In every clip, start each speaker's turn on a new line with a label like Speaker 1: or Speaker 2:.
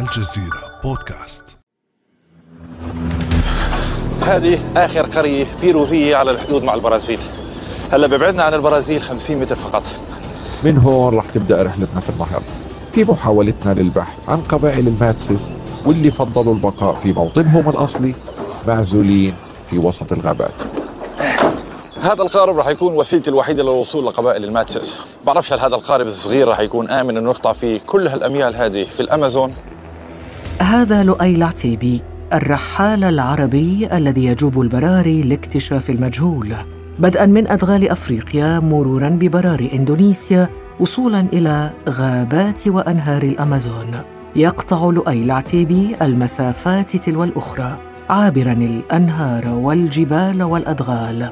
Speaker 1: الجزيرة بودكاست.
Speaker 2: هذه آخر قرية بيروفية على الحدود مع البرازيل. هلا ببعدنا عن البرازيل 50 متر فقط.
Speaker 3: من هون رح تبدأ رحلتنا في النهر. في محاولتنا للبحث عن قبائل الماتسيس واللي فضلوا البقاء في موطنهم الأصلي معزولين في وسط الغابات.
Speaker 2: هذا القارب راح يكون وسيلتي الوحيدة للوصول لقبائل الماتسس بعرفش هل هذا القارب الصغير راح يكون آمن أنه نقطع فيه كل هالأميال هذه في الأمازون؟
Speaker 4: هذا لؤي العتيبي الرحال العربي الذي يجوب البراري لاكتشاف المجهول بدءا من أدغال أفريقيا مرورا ببراري إندونيسيا وصولا إلى غابات وأنهار الأمازون. يقطع لؤي العتيبي المسافات تلو الأخرى عابرا الأنهار والجبال والأدغال.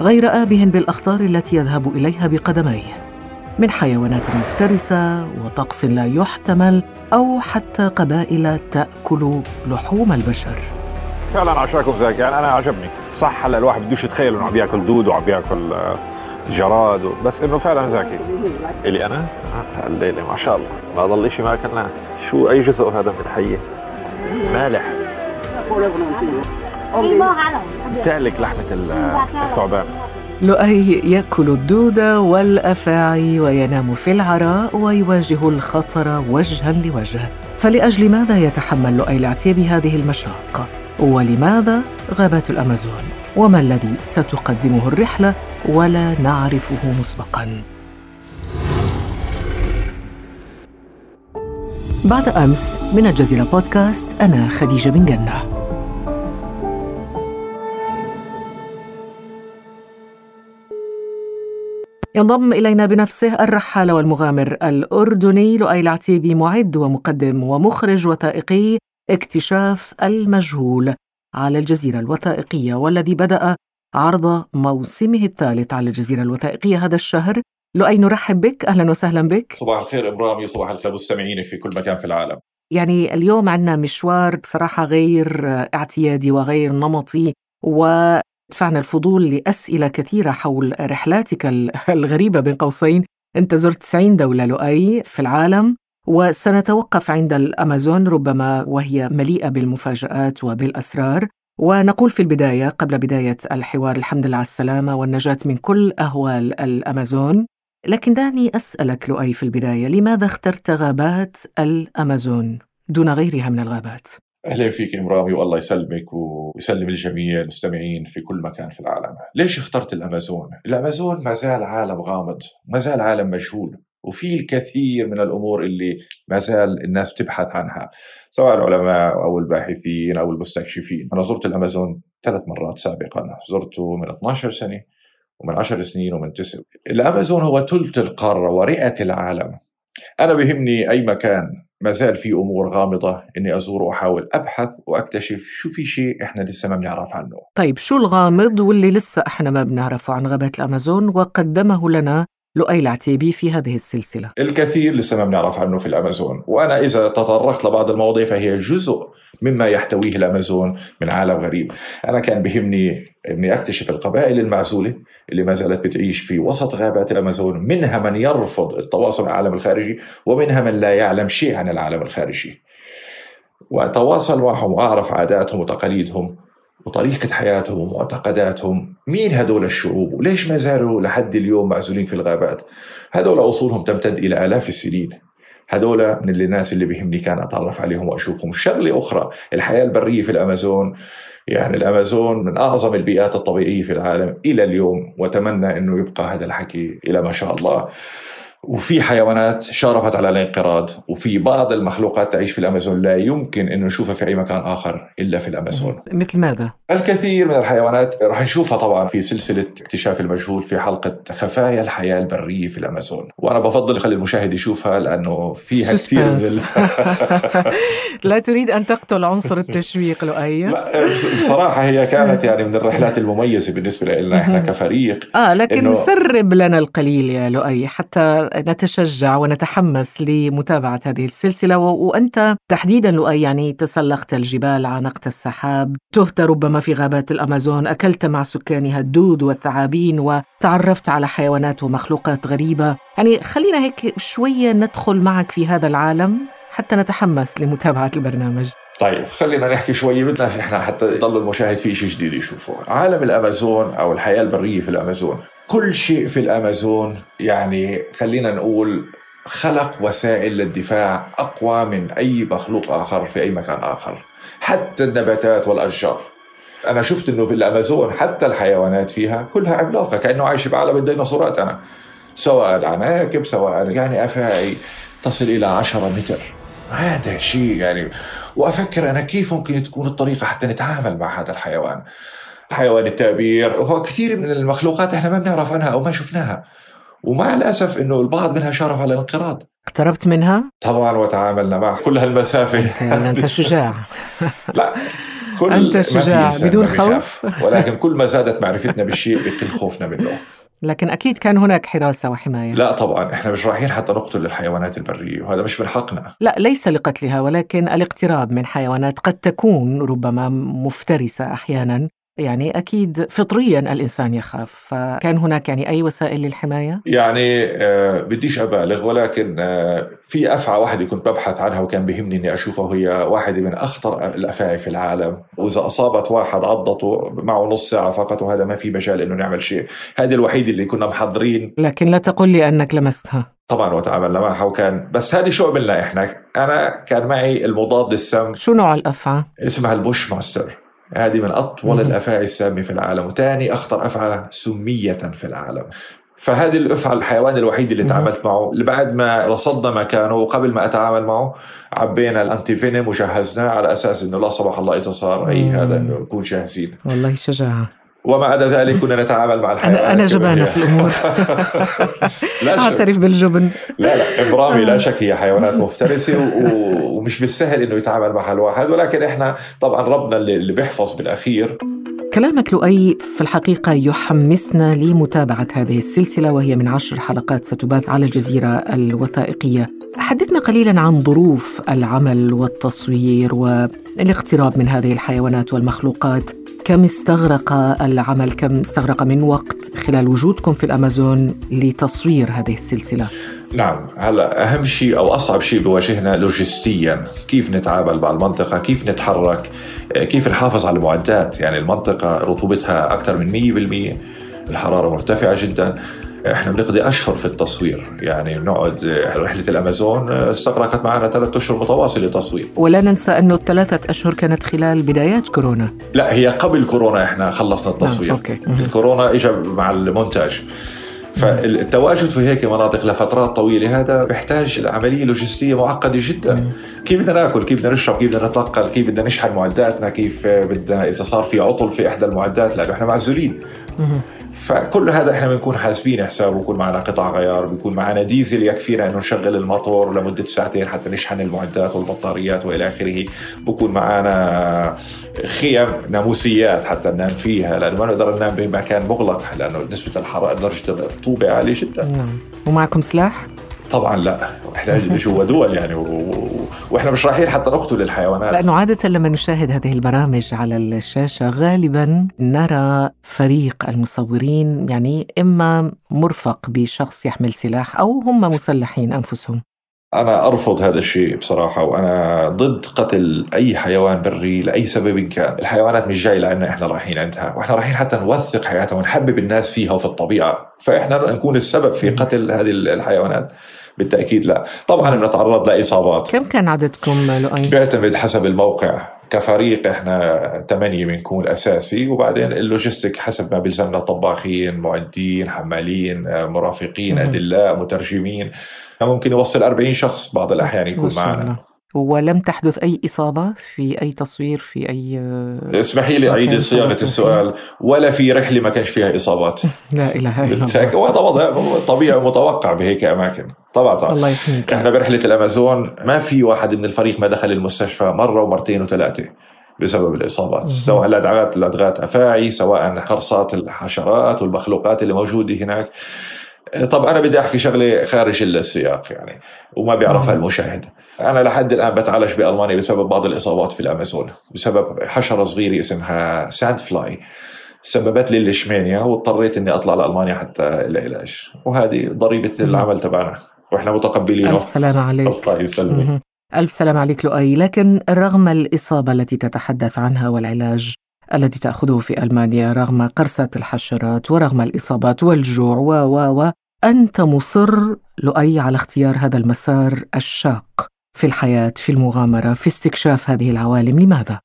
Speaker 4: غير آبه بالأخطار التي يذهب إليها بقدميه. من حيوانات مفترسة وطقس لا يحتمل أو حتى قبائل تأكل لحوم البشر.
Speaker 5: فعلا عشاكم زاكي يعني أنا عجبني صح هلا الواحد بدوش يتخيل إنه عم بياكل دود وعم بياكل آه، جراد بس إنه فعلا زاكي إلي أنا؟ آه، الليلة ما شاء الله. ما ضل شيء ما أكلناه. شو أي جزء هذا من الحية؟ مالح. تهلك لحمة الثعبان.
Speaker 4: لؤي يأكل الدود والأفاعي وينام في العراء ويواجه الخطر وجها لوجه. فلأجل ماذا يتحمل لؤي العتيبي هذه المشاق؟ ولماذا غابات الأمازون؟ وما الذي ستقدمه الرحلة؟ ولا نعرفه مسبقا. بعد أمس من الجزيرة بودكاست أنا خديجة بن جنة. ينضم إلينا بنفسه الرحال والمغامر الأردني لؤي العتيبي معد ومقدم ومخرج وثائقي اكتشاف المجهول على الجزيرة الوثائقية والذي بدأ عرض موسمه الثالث على الجزيرة الوثائقية هذا الشهر. لؤي نرحب بك. أهلا وسهلا بك.
Speaker 2: صباح الخير إبرامي صباح الخير مستمعينك في كل مكان في العالم.
Speaker 4: يعني اليوم عندنا مشوار بصراحة غير اعتيادي وغير نمطي و دفعنا الفضول لأسئلة كثيرة حول رحلاتك الغريبة بين قوسين. أنت زرت 90 دولة لؤي في العالم وسنتوقف عند الأمازون ربما وهي مليئة بالمفاجآت وبالأسرار. ونقول في البداية قبل بداية الحوار الحمد لله على السلامة والنجاة من كل أهوال الأمازون. لكن دعني أسألك لؤي في البداية لماذا اخترت غابات الأمازون دون غيرها من الغابات؟
Speaker 2: أهلا فيك امرامي والله يسلمك ويسلم الجميع المستمعين في كل مكان في العالم. ليش اخترت الأمازون؟ الأمازون ما زال عالم غامض، ما زال عالم مجهول، وفي الكثير من الأمور اللي ما زال الناس تبحث عنها، سواء العلماء أو الباحثين أو المستكشفين. أنا زرت الأمازون ثلاث مرات سابقا، زرته من 12 سنة ومن 10 سنين ومن تسع. الأمازون هو ثلث القارة ورئة العالم. أنا بهمني أي مكان ما زال في أمور غامضة إني أزور وأحاول أبحث وأكتشف شو في شيء إحنا لسه ما بنعرف عنه.
Speaker 4: طيب شو الغامض واللي لسه إحنا ما بنعرفه عن غابات الأمازون وقدمه لنا لؤي العتيبي في هذه السلسلة.
Speaker 2: الكثير لسه ما بنعرف عنه في الأمازون. وأنا إذا تطرقت لبعض المواضيع فهي جزء مما يحتويه الأمازون من عالم غريب. أنا كان بهمني أني أكتشف القبائل المعزولة اللي ما زالت بتعيش في وسط غابات الأمازون منها من يرفض التواصل مع العالم الخارجي ومنها من لا يعلم شيء عن العالم الخارجي. وأتواصل معهم وأعرف عاداتهم وتقاليدهم. وطريقة حياتهم ومعتقداتهم. مين هدول الشعوب؟ وليش ما زالوا لحد اليوم معزولين في الغابات؟ هدول أصولهم تمتد إلى آلاف السنين. هدول من الناس اللي بيهمني كان أتعرف عليهم وأشوفهم. شغلة أخرى الحياة البرية في الأمازون. يعني الأمازون من أعظم البيئات الطبيعية في العالم إلى اليوم وأتمنى أنه يبقى هذا الحكي إلى ما شاء الله. وفي حيوانات شارفت على الانقراض وفي بعض المخلوقات تعيش في الأمازون لا يمكن إنه نشوفها في أي مكان آخر إلا في الأمازون.
Speaker 4: مثل ماذا؟
Speaker 2: الكثير من الحيوانات رح نشوفها طبعا في سلسلة اكتشاف المجهول في حلقة خفايا الحياة البرية في الأمازون. وأنا بفضل اخلي المشاهد يشوفها لأنه فيها كثير من
Speaker 4: لا تريد أن تقتل عنصر التشويق لؤي.
Speaker 2: لا بصراحة هي كانت يعني من الرحلات المميزة بالنسبة لنا إحنا كفريق
Speaker 4: آه لكن سرب لنا القليل يا لؤي حتى نتشجع ونتحمس لمتابعة هذه السلسلة. وأنت تحديدا لؤي يعني تسلقت الجبال عانقت السحاب تهت ربما في غابات الأمازون أكلت مع سكانها الدود والثعابين وتعرفت على حيوانات ومخلوقات غريبة. يعني خلينا هيك شوية ندخل معك في هذا العالم حتى نتحمس لمتابعة البرنامج.
Speaker 2: طيب خلينا نحكي شوي. بدنا إحنا حتى يضل المشاهد في شيء جديد يشوفه عالم الأمازون أو الحياة البرية في الأمازون كل شيء في الأمازون يعني خلينا نقول خلق وسائل للدفاع أقوى من أي مخلوق آخر في أي مكان آخر حتى النباتات والأشجار. أنا شفت إنه في الأمازون حتى الحيوانات فيها كلها عملاقة كأنه عايش بعالم الديناصورات أنا. سواء العناكب سواء يعني أفاعي تصل إلى 10 متر. هذا شيء يعني وأفكر أنا كيف ممكن تكون الطريقة حتى نتعامل مع هذا الحيوان. حيوان التعبير وهو كثير من المخلوقات إحنا ما بنعرف عنها أو ما شفناها. ومع الأسف إنه البعض منها شارف على الانقراض.
Speaker 4: اقتربت منها؟
Speaker 2: طبعا وتعاملنا معها كل هالمسافة.
Speaker 4: انت, شجاع.
Speaker 2: لا كل في
Speaker 4: شجاع. بدون. خوف؟
Speaker 2: ولكن كل ما زادت معرفتنا بالشيء بيقل خوفنا منه
Speaker 4: لكن أكيد كان هناك حراسة وحماية.
Speaker 2: لا طبعا إحنا مش رايحين حتى نقتل الحيوانات البرية وهذا مش من حقنا.
Speaker 4: لا ليس لقتلها ولكن الاقتراب من حيوانات قد تكون ربما مفترسة أحيانا. يعني أكيد فطريا الإنسان يخاف. فكان هناك يعني أي وسائل للحماية؟
Speaker 2: يعني آه بديش أبالغ ولكن آه في أفعى واحدة كنت ببحث عنها وكان بهمني إني اشوفها وهي واحدة من أخطر الافاعي في العالم. وإذا أصابت واحد عضته معه نص ساعة فقط وهذا ما في مجال إنه نعمل شيء. هذه الوحيدة اللي كنا محضرين.
Speaker 4: لكن لا تقل لي أنك لمستها.
Speaker 2: طبعا وتعاملنا معها وكان. بس هذه شو عملنا إحنا؟ أنا كان معي المضاد السام
Speaker 4: شو نوع الأفعى؟
Speaker 2: اسمها ال bushmaster. هذه من أطول
Speaker 4: مم.
Speaker 2: الافاعي السامه في العالم وثاني أخطر افعى سمية في العالم فهذه الافعى الحيوان الوحيد اللي. تعاملت معه اللي بعد ما رصدنا مكانه وقبل ما أتعامل معه عبينا ال antivenom وجهزناه على أساس إنه لا سمح الله إذا صار أي
Speaker 4: مم.
Speaker 2: هذا إنه نكون جاهزين
Speaker 4: والله شجاعة
Speaker 2: وما عدا ذلك كنا نتعامل مع الحيوانات
Speaker 4: أنا جبانة. في الأمور.
Speaker 2: لا
Speaker 4: أعترف بالجبن.
Speaker 2: لا لا إبرامي لا شك هي حيوانات و- ومش بالسهل إنه يتعامل معها الواحد ولكن إحنا طبعا ربنا اللي اللي بيحفظ بالاخير
Speaker 4: كلامك لؤي في الحقيقة يحمسنا لمتابعة هذه السلسلة وهي من عشر حلقات ستباث على الجزيرة الوثائقية. حدثنا قليلا عن ظروف العمل والتصوير والاقتراب من هذه الحيوانات والمخلوقات. كم استغرق العمل؟ كم استغرق من وقت خلال وجودكم في الأمازون لتصوير هذه السلسلة؟
Speaker 2: نعم هلا أهم شيء أو أصعب شيء بواجهنا لوجستيا كيف نتعامل مع المنطقة كيف نتحرك كيف نحافظ على المعدات؟ يعني المنطقة رطوبتها أكثر من 100% الحرارة مرتفعة جدا. إحنا بنقضي اشهر في التصوير. يعني بنقعد رحلة الأمازون آه، استغرقت معنا ثلاث أشهر متواصلة تصوير
Speaker 4: ولا ننسى أنه الثلاثة أشهر كانت خلال بدايات كورونا.
Speaker 2: لا هي قبل كورونا إحنا خلصنا التصوير.
Speaker 4: آه، okay.
Speaker 2: الكورونا اجى مع المونتاج. فالتواجد في هيك مناطق لفترات طويلة هذا بيحتاج عمليه لوجستيه معقدة جدا. كيف بدنا ناكل؟ كيف بدنا نشرب؟ كيف بدنا نتنقل؟ كيف بدنا نشحن معداتنا؟ كيف بدنا إذا صار في عطل في إحدى المعدات؟ لأنه إحنا معزولين. فكل هذا إحنا بنكون حاسبين حسابه بيكون معنا قطع غيار بيكون معنا ديزل يكفينا إنه نشغل الموتور لمدة ساعتين حتى نشحن المعدات والبطاريات وإلى آخره. بكون معنا خيم ناموسيات حتى ننام فيها لأنه ما نقدر ننام بمكان مغلق لأنه نسبة الحرارة درجه الرطوبه عالية جدا.
Speaker 4: نعم. ومعكم سلاح؟
Speaker 2: طبعا لا إحنا جوا دول يعني و... و... وإحنا مش رايحين حتى نقتل الحيوانات.
Speaker 4: لأنه عادة لما نشاهد هذه البرامج على الشاشة غالبا نرى فريق المصورين يعني إما مرفق بشخص يحمل سلاح أو هم مسلحين أنفسهم.
Speaker 2: أنا أرفض هذا الشيء بصراحة وأنا ضد قتل أي حيوان بري لأي سبب كان. الحيوانات مش جاي لأن إحنا رايحين عندها وإحنا رايحين حتى نوثق حياتها ونحبب الناس فيها وفي الطبيعة. فإحنا نكون السبب في قتل هذه الحيوانات. بالتأكيد لا طبعا بنتعرض لإصابات
Speaker 4: كم كان عددكم لؤي؟
Speaker 2: بيعتمد حسب الموقع كفريق إحنا ثمانية بنكون أساسي وبعدين ال logistic حسب ما بيلزمنا طباخين معدين حمالين آه، مرافقين. أدلاء مترجمين ممكن يوصل 40 شخص بعض
Speaker 4: الأحيان
Speaker 2: يكون معنا.
Speaker 4: ولم تحدث أي إصابة في أي تصوير في أي
Speaker 2: اسمحي لي صياغة
Speaker 4: صورتوا
Speaker 2: السؤال. ولا في رحلة ما كانش فيها إصابات.
Speaker 4: لا إله إلا الله.
Speaker 2: وهذا وضع طبيعي ومتوقع بهيك أماكن. طبعا طبعا.
Speaker 4: الله يحميك.
Speaker 2: إحنا برحلة الأمازون ما في واحد من الفريق ما دخل المستشفى مرة ومرتين وثلاثة بسبب الإصابات.
Speaker 4: مهم.
Speaker 2: سواء لدغات لدغات أفاعي سواء قرصات الحشرات والمخلوقات اللي موجودة هناك. طب أنا بدي أحكي شغلة خارج السياق يعني وما بيعرفها
Speaker 4: نعم.
Speaker 2: المشاهد. أنا لحد الآن بتعالج بألمانيا بسبب بعض الإصابات في الأمازون بسبب حشرة صغيرة اسمها sand fly سببت لي اللاشمانيا واضطريت إني أطلع لألمانيا حتى العلاج. وهذه ضريبة العمل تبعنا وإحنا متقبلينه.
Speaker 4: ألف سلامة عليك.
Speaker 2: الله يسلمك.
Speaker 4: ألف سلام عليك لؤي. لكن رغم الإصابة التي تتحدث عنها والعلاج الذي تأخذه في ألمانيا رغم قرصة الحشرات ورغم الإصابات والجوع و و و أنت مصر لؤي على اختيار هذا المسار الشاق في الحياة في المغامرة في استكشاف هذه العوالم لماذا؟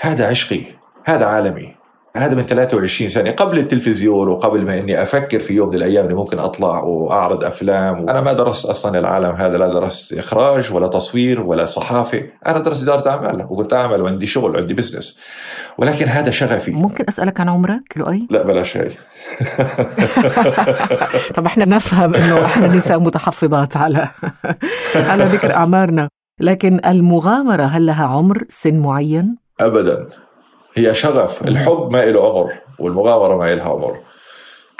Speaker 2: هذا عشقي هذا عالمي هذا من 23 سنة قبل التلفزيون وقبل ما إني أفكر في يوم من الأيام إني ممكن أطلع وأعرض أفلام. أنا ما درست أصلا العالم هذا لا درست إخراج ولا تصوير ولا صحافة. أنا درست إدارة أعمال وكنت أعمل وعندي شغل وعندي بزنس ولكن هذا شغفي.
Speaker 4: ممكن أسألك عن عمرك لؤي؟
Speaker 2: لا بلاش هي
Speaker 4: طب إحنا نفهم إنه إحنا نساء متحفظات على على ذكر أعمارنا. لكن المغامرة هل لها عمر سن معين؟
Speaker 2: ابدا. هي شغف الحب ما له عمر والمغامره ما لها عمر.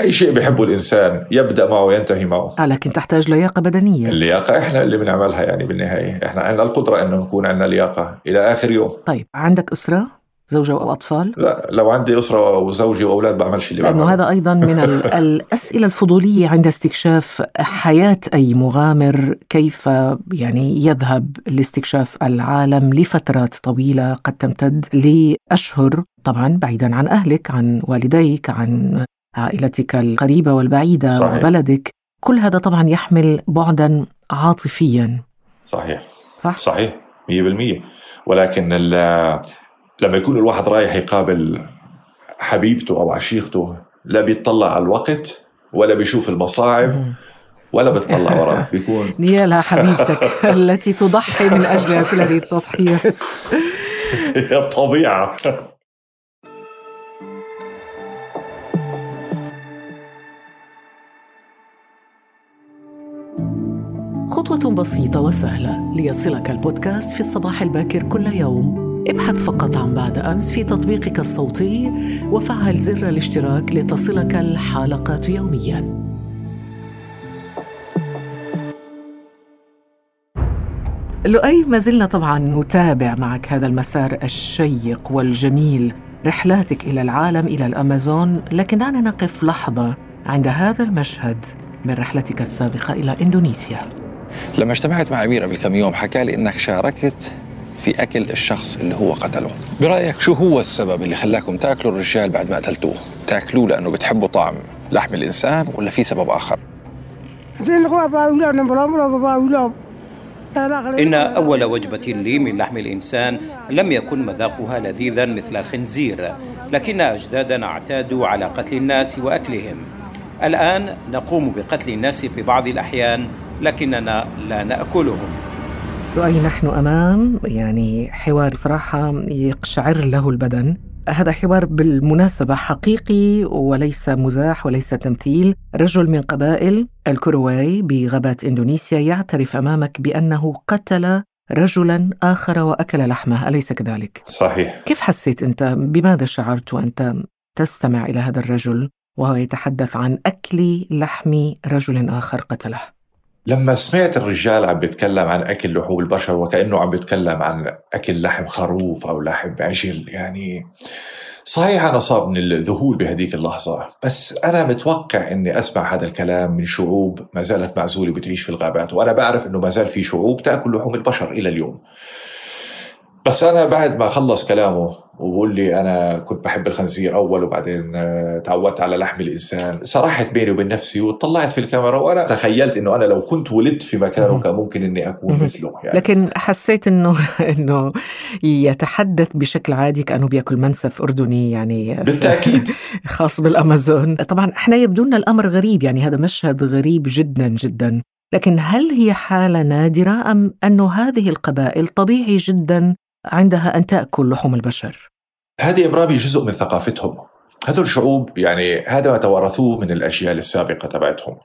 Speaker 2: أي شيء بيحبه الإنسان يبدأ معه وينتهي معه.
Speaker 4: آه لكن تحتاج لياقة بدنية.
Speaker 2: اللياقة إحنا اللي بنعملها يعني بالنهاية. إحنا عندنا القدرة إنه نكون عندنا لياقة إلى آخر يوم.
Speaker 4: طيب عندك أسرة؟ زوجة وأطفال؟
Speaker 2: لا لو عندي أسرة وزوجي وأولاد بعملش اللي
Speaker 4: لأنه
Speaker 2: بعمله
Speaker 4: هذا أيضا من ال- الأسئلة الفضولية عند استكشاف حياة أي مغامر كيف يعني يذهب لاستكشاف العالم لفترات طويلة قد تمتد لأشهر طبعا بعيدا عن أهلك عن والديك عن عائلتك القريبة والبعيدة
Speaker 2: صحيح.
Speaker 4: وبلدك كل هذا طبعا يحمل بعدا عاطفيا
Speaker 2: صحيح
Speaker 4: صح؟
Speaker 2: صحيح 100% ولكن لما يكون الواحد رايح يقابل حبيبته أو عشيقته لا بيطلع على الوقت ولا بيشوف المصاعب ولا بيطلع وراه. بيكون
Speaker 4: نيالها حبيبتك التي تضحي من أجلها كل هذه التضحيات.
Speaker 2: الطبيعة.
Speaker 4: خطوة بسيطة وسهلة ليصلك البودكاست في الصباح الباكر كل يوم. ابحث فقط عن بعد أمس في تطبيقك الصوتي وفعل زر الاشتراك لتصلك الحلقات يومياً. لؤي ما زلنا طبعا نتابع معك هذا المسار الشيق والجميل رحلاتك إلى العالم إلى الأمازون لكن دعنا نقف لحظة عند هذا المشهد من رحلتك السابقة إلى إندونيسيا.
Speaker 6: لما اجتمعت مع امير قبل كم يوم حكى لي إنك شاركت في أكل الشخص اللي هو قتله. برأيك شو هو السبب اللي خلاكم تأكلوا الرجال بعد ما قتلتوه؟ تأكلوه لأنه بتحبوا طعم لحم الإنسان ولا في سبب آخر؟
Speaker 7: إن أول وجبة لي من لحم الإنسان لم يكن مذاقها لذيذا مثل الخنزير لكن أجدادنا اعتادوا على قتل الناس وأكلهم. الآن نقوم بقتل الناس في بعض الأحيان لكننا لا نأكلهم.
Speaker 4: لؤي نحن أمام يعني حوار صراحة يقشعر له البدن. هذا حوار بالمناسبة حقيقي وليس مزاح وليس تمثيل. رجل من قبائل الكروي بغابات إندونيسيا يعترف أمامك بأنه قتل رجلا آخر وأكل لحمه. أليس كذلك؟
Speaker 2: صحيح.
Speaker 4: كيف حسيت أنت؟ بماذا شعرت وأنت تستمع إلى هذا الرجل وهو يتحدث عن أكل لحم رجل آخر قتله؟
Speaker 2: لما سمعت الرجال عم بيتكلم عن أكل لحوم البشر وكأنه عم بيتكلم عن أكل لحم خروف أو لحم عجل يعني صحيح أنا صاب من الذهول بهديك اللحظة بس أنا متوقع إني أسمع هذا الكلام من شعوب ما زالت معزولة بتعيش في الغابات وأنا بعرف إنه ما زال في شعوب تأكل لحوم البشر إلى اليوم. بس أنا بعد ما خلص كلامه وبقول لي أنا كنت بحب الخنزير أول وبعدين آه، تعودت على لحم الإنسان سرحت بيني وبين نفسي وطلعت في الكاميرا وأنا تخيلت إنه أنا لو كنت ولدت في مكانه. كان ممكن إني
Speaker 4: أكون.
Speaker 2: مثله يعني.
Speaker 4: لكن حسيت إنه إنه يتحدث بشكل عادي كأنه بياكل منسف أردني يعني.
Speaker 2: بالتأكيد.
Speaker 4: خاص بالأمازون. طبعا إحنا يبدو لنا الأمر غريب يعني هذا مشهد غريب جدا جدا. لكن هل هي حالة نادرة أم أنه هذه القبائل طبيعي جدا عندها أن تأكل لحوم البشر.
Speaker 2: هذه امرابي جزء من ثقافتهم. هذول الشعوب يعني هذا ما توارثوه من الأجيال السابقة تبعتهم.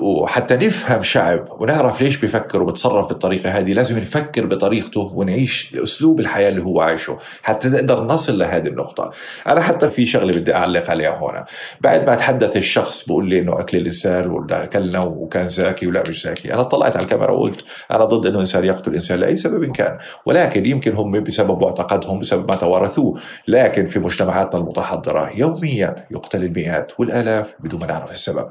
Speaker 2: وحتى نفهم شعب ونعرف ليش بيفكر وبتصرف بالطريقة هذه لازم نفكر بطريقته ونعيش أسلوب الحياة اللي هو عايشه حتى نقدر نصل لهذه النقطة. أنا حتى في شغله بدي أعلق عليها هون. بعد ما تحدث الشخص بقول لي إنه أكل الإنسان ولا أكلنا وكان زاكي ولا مش زاكي أنا طلعت على الكاميرا وقلت أنا ضد إنه الانسان يقتل الانسان لأي سبب كان. ولكن يمكن هم بسبب معتقدهم بسبب ما توارثوه. لكن في مجتمعاتنا المتحضرة يوميا يقتل المئات والآلاف بدون ما نعرف السبب.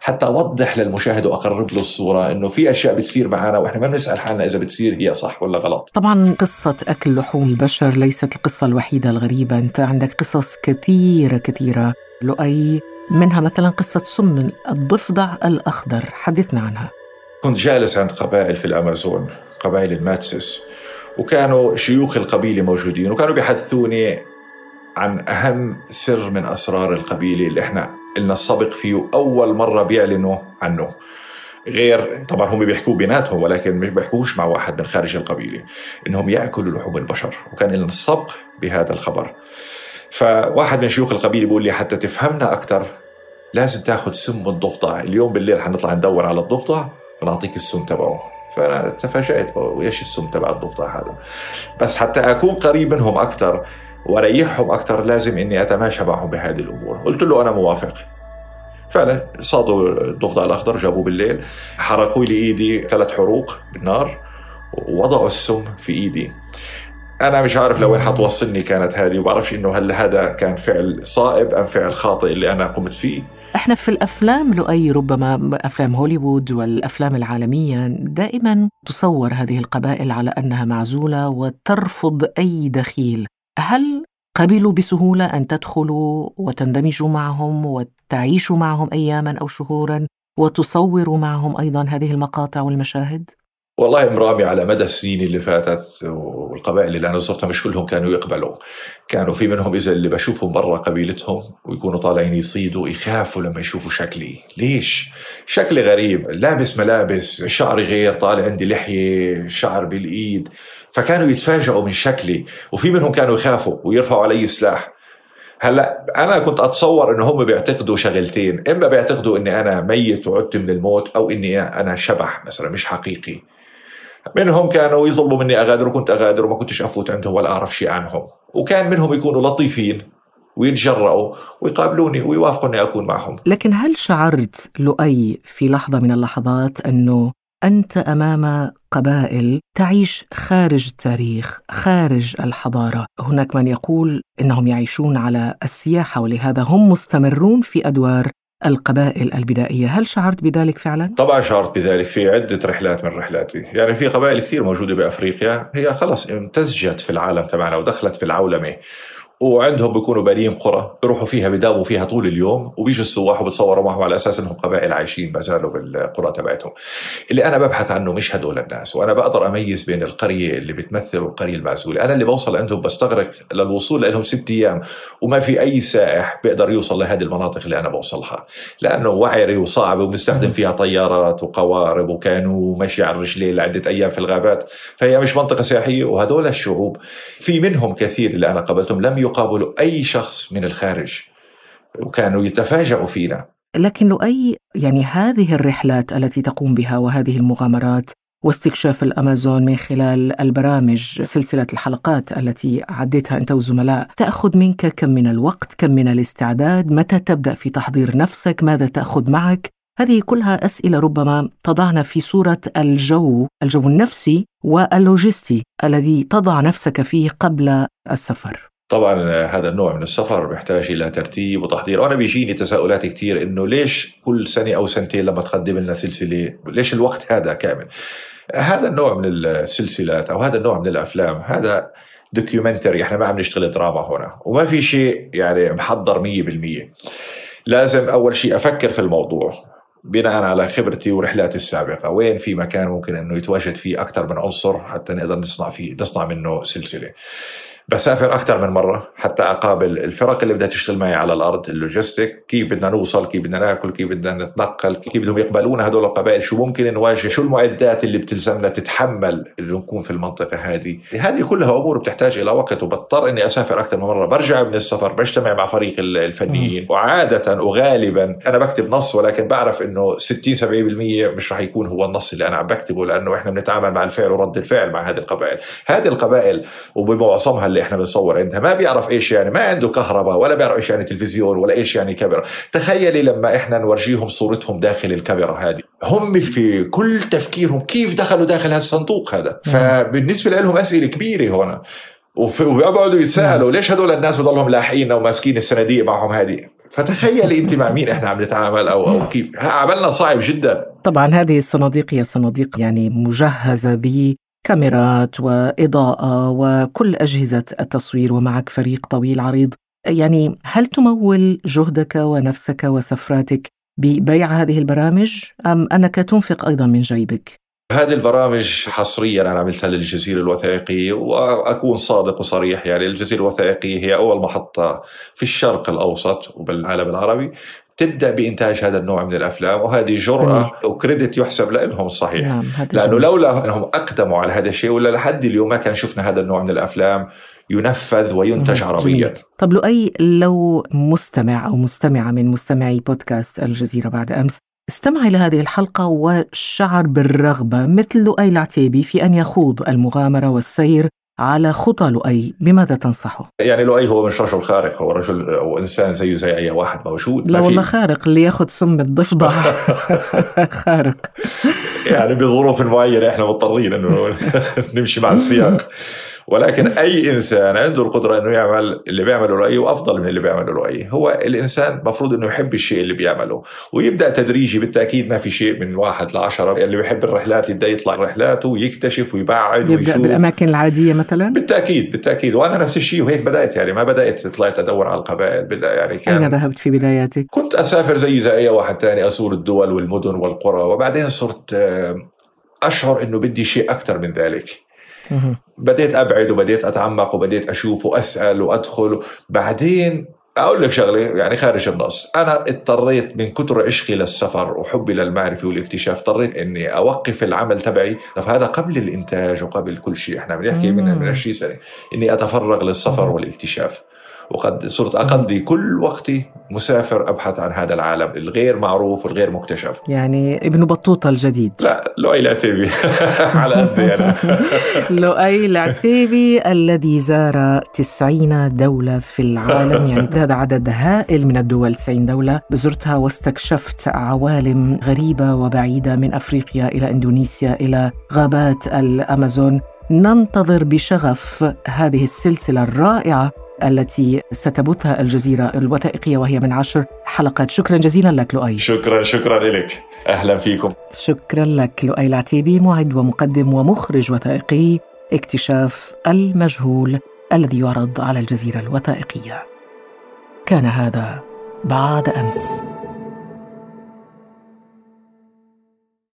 Speaker 2: حتى اوضح للمشاهد وأقرب له الصورة إنه في أشياء بتصير معنا وإحنا ما بنسأل حالنا إذا بتصير هي صح ولا غلط.
Speaker 4: طبعا قصة أكل لحوم البشر ليست القصة الوحيدة الغريبة. أنت عندك قصص كثيرة كثيرة. لؤي منها مثلا قصة سم الضفدع الأخضر. حدثنا عنها.
Speaker 2: كنت جالس عند قبائل في الأمازون قبائل الماتسس وكانوا شيوخ القبيلة موجودين وكانوا بيحدثوني عن أهم سر من أسرار القبيلة اللي إحنا لنا السبق فيه أول مرة بيعلنوا عنه. غير طبعا هم بيحكوا بيناتهم ولكن مش بيحكوش مع واحد من خارج القبيلة إنهم يأكلوا لحوم البشر وكان لنا السبق بهذا الخبر. فواحد من شيوخ القبيلة بيقول لي حتى تفهمنا أكثر لازم تاخذ سم الضفدع. اليوم بالليل حنطلع ندور على الضفدع ونعطيك السم تبعه. فأنا تفاجأت وايش السم تبع الضفدع هذا؟ بس حتى أكون قريب منهم أكثر وأريحهم أكثر لازم إني أتماشى معهم بهذه الأمور. قلت له أنا موافق فعلا صادوا الضفدع الأخضر جابوه بالليل حرقوا لي إيدي ثلاث حروق بالنار ووضعوا السم في إيدي. أنا مش عارف لوين حتوصلني كانت هذه وبعرفش إنه هل هذا كان فعل صائب أم فعل خاطئ اللي أنا قمت فيه.
Speaker 4: إحنا في الأفلام لؤي ربما أفلام هوليوود والأفلام العالمية دائما تصور هذه القبائل على أنها معزولة وترفض أي دخيل. هل قبلوا بسهولة أن تدخلوا وتندمجوا معهم وتعيشوا معهم اياما أو شهورا وتصوروا معهم أيضا هذه المقاطع والمشاهد؟
Speaker 2: والله مرامي على مدى السنين اللي فاتت والقبائل اللي أنا زرتها مش كلهم كانوا يقبلوا كانوا في منهم إذا اللي بشوفهم برا قبيلتهم ويكونوا طالعين يصيدوا يخافوا لما يشوفوا شكلي. ليش؟ شكلي غريب. لابس ملابس شعري غير طالع عندي لحية شعر بالإيد. فكانوا يتفاجئوا من شكلي وفي منهم كانوا يخافوا ويرفعوا علي سلاح. هلأ أنا كنت أتصور إنه هم بيعتقدوا شغلتين إما بيعتقدوا إني أنا ميت وعدت من الموت أو إني أنا شبح مثلا مش حقيقي. منهم كانوا يطلبوا مني أغادر وكنت أغادر وما كنتش أفوت عندهم ولا أعرف شيء عنهم. وكان منهم يكونوا لطيفين ويتجرأوا ويقابلوني ويوافقوا أني أكون معهم.
Speaker 4: لكن هل شعرت لؤي في لحظة من اللحظات أنه أنت أمام قبائل تعيش خارج التاريخ خارج الحضارة؟ هناك من يقول إنهم يعيشون على السياحة ولهذا هم مستمرون في أدوار القبائل البدائية هل شعرت بذلك فعلا؟
Speaker 2: طبعا شعرت بذلك في عدة رحلات من رحلاتي. يعني في قبائل كثير موجودة بأفريقيا هي خلص امتزجت في العالم تبعنا ودخلت في العولمة. وعندهم بيكونوا بانيين قرى بيروحوا فيها بداوموا فيها طول اليوم وبيجوا السواح وبتصوروا معهم على أساس إنهم قبائل عايشين ما زالوا بالقرى تبعتهم. اللي أنا ببحث عنه مش هدول الناس وأنا بقدر أميز بين القرية اللي بتمثل والقرية المعزولة. أنا اللي بوصل عندهم بستغرق للوصول لهم ست أيام وما في أي سائح بيقدر يوصل لهذه المناطق اللي أنا بوصلها. لأنه وعري وصعبه وبنستخدم فيها طيارات وقوارب وكانوا ماشي على الرجلين لعدة أيام في الغابات. فهي مش منطقة سياحية وهدول الشعوب في منهم كثير اللي أنا قابلتهم لم يقابلوا أي شخص من الخارج وكانوا يتفاجئوا فينا.
Speaker 4: لكن لؤي يعني هذه الرحلات التي تقوم بها وهذه المغامرات واستكشاف الأمازون من خلال البرامج سلسلة الحلقات التي عديتها أنت والزملاء تأخذ منك كم من الوقت كم من الاستعداد؟ متى تبدأ في تحضير نفسك؟ ماذا تأخذ معك؟ هذه كلها أسئلة ربما تضعنا في صورة الجو الجو النفسي واللوجستي الذي تضع نفسك فيه قبل السفر.
Speaker 2: طبعا هذا النوع من السفر بيحتاج إلى ترتيب وتحضير. وأنا بيجيني تساؤلات كثير إنه ليش كل سنة أو سنتين لما تقدم لنا سلسلة ليش الوقت هذا كامل؟ هذا النوع من السلسلات أو هذا النوع من الأفلام هذا documentary إحنا ما عم نشتغل دراما هنا وما في شيء يعني محضر 100% لازم أول شيء أفكر في الموضوع بناء على خبرتي ورحلاتي السابقة. وين في مكان ممكن أنه يتواجد فيه أكثر من عنصر حتى نقدر نصنع فيه نصنع منه سلسلة. بسافر أكثر من مرة حتى أقابل الفرق اللي بدها تشتغل معي على الأرض اللوجيستيك كيف بدنا نوصل كيف بدنا نأكل كيف بدنا نتنقل كيف بدهم يقبلونا هدول القبائل شو ممكن نواجه شو المعدات اللي بتلزمنا تتحمل اللي نكون في المنطقة هذه. هذه كلها أمور بتحتاج إلى وقت وبضطر إني أسافر أكثر من مرة. برجع من السفر بجتمع مع فريق الفنيين. وعادة وغالبا أنا بكتب نص ولكن بعرف إنه 60 70% مش رح يكون هو النص اللي أنا عم بكتبه لأنه إحنا بنتعامل مع الفعل ورد الفعل مع هذه القبائل. هذه القبائل وبمعظمها اللي إحنا بنصور عندها. ما بيعرف إيش يعني ما عنده كهرباء ولا بيعرف إيش يعني تلفزيون ولا إيش يعني كاميرا. تخيلي لما إحنا نورجيهم صورتهم داخل الكاميرا هذه. هم في كل تفكيرهم كيف دخلوا داخل هالصندوق هذا. فبالنسبة لهم أسئلة كبيرة هنا وبيقعدوا يتساءلوا ليش هدول الناس بضلهم لاحقين وماسكين الصناديق معهم هذه؟ فتخيل أنت مع مين إحنا عم نتعامل أو أو كيف. عملنا صعب جدا.
Speaker 4: طبعا هذه الصناديق هي صناديق يعني مجهزة بكاميرات وإضاءة وكل أجهزة التصوير ومعك فريق طويل عريض يعني هل تمول جهدك ونفسك وسفراتك ببيع هذه البرامج أم أنك تنفق أيضا من جيبك؟
Speaker 2: هذه البرامج حصريا أنا عملتها للجزيرة الوثائقيه وأكون صادق وصريح يعني الجزيرة الوثائقيه هي أول محطة في الشرق الأوسط وبالعالم العربي تبدأ بإنتاج هذا النوع من الأفلام وهذه جرأة وكريدت يحسب لهم صحيح.
Speaker 4: نعم
Speaker 2: لأنه. لولا أنهم أقدموا على هذا الشيء ولا لحد اليوم ما كان شفنا هذا النوع من الأفلام ينفذ وينتج عربيا.
Speaker 4: طب لؤي لو مستمع أو مستمعة من مستمعي بودكاست الجزيرة بعد أمس استمع إلى هذه الحلقة وشعر بالرغبة مثل لؤي العتيبي في أن يخوض المغامرة والسير على خطى لؤي بماذا تنصحه؟
Speaker 2: يعني لؤي هو مش رجل خارق هو رجل أو إنسان زيه زي أي واحد موجود
Speaker 4: لا والله خارق اللي ياخذ سم الضفدع. خارق.
Speaker 2: يعني بظروف معينة إحنا مضطرين إنه نمشي مع السياق. ولكن أي إنسان عنده القدرة إنه يعمل اللي بيعمله لؤي وأفضل من اللي بيعمله لؤي هو الإنسان مفروض إنه يحب الشيء اللي بيعمله. ويبدأ تدريجي بالتأكيد ما في شيء من واحد لعشرة. اللي بيحب الرحلات يبدأ يطلع رحلاته ويكتشف ويبعد
Speaker 4: يبدأ ويشوف. بالأماكن العادية مثلا؟
Speaker 2: بالتأكيد بالتأكيد. وأنا نفس الشيء وهيك بدأت يعني. ما بدأت طلعت أدور على القبائل. يعني
Speaker 4: كان أين ذهبت في بداياتك؟
Speaker 2: كنت أسافر زي زي أي واحد ثاني أزور الدول والمدن والقرى. وبعدين صرت أشعر إنه بدي شيء أكثر من ذلك. بديت أبعد وبديت أتعمق وبديت أشوف وأسأل وأدخل. بعدين أقول لك شغلة يعني خارج النص. أنا اضطريت من كثر عشقي للسفر وحبي للمعرفة والاكتشاف اضطريت إني أوقف العمل تبعي. فهذا قبل الإنتاج وقبل كل شيء. إحنا بنحكي من من 20 سنة. إني أتفرغ للسفر والاكتشاف. وقد صرت أقضي كل وقتي مسافر أبحث عن هذا العالم الغير معروف والغير مكتشف.
Speaker 4: يعني ابن بطوطة الجديد.
Speaker 2: لا لؤي العتيبي على قدي أنا.
Speaker 4: لؤي العتيبي الذي زار 90 دولة في العالم. يعني هذا عدد هائل من الدول 90 دولة. زرتها واستكشفت عوالم غريبة وبعيدة من أفريقيا إلى إندونيسيا إلى غابات الأمازون. ننتظر بشغف هذه السلسلة الرائعة التي ستبثها الجزيرة الوثائقية وهي من عشر حلقات. شكرا جزيلا لك لؤي.
Speaker 2: شكرا شكرا لك أهلا فيكم.
Speaker 4: شكرا لك لؤي العتيبي معد ومقدم ومخرج وثائقي اكتشاف المجهول الذي يعرض على الجزيرة الوثائقية. كان هذا بعد أمس.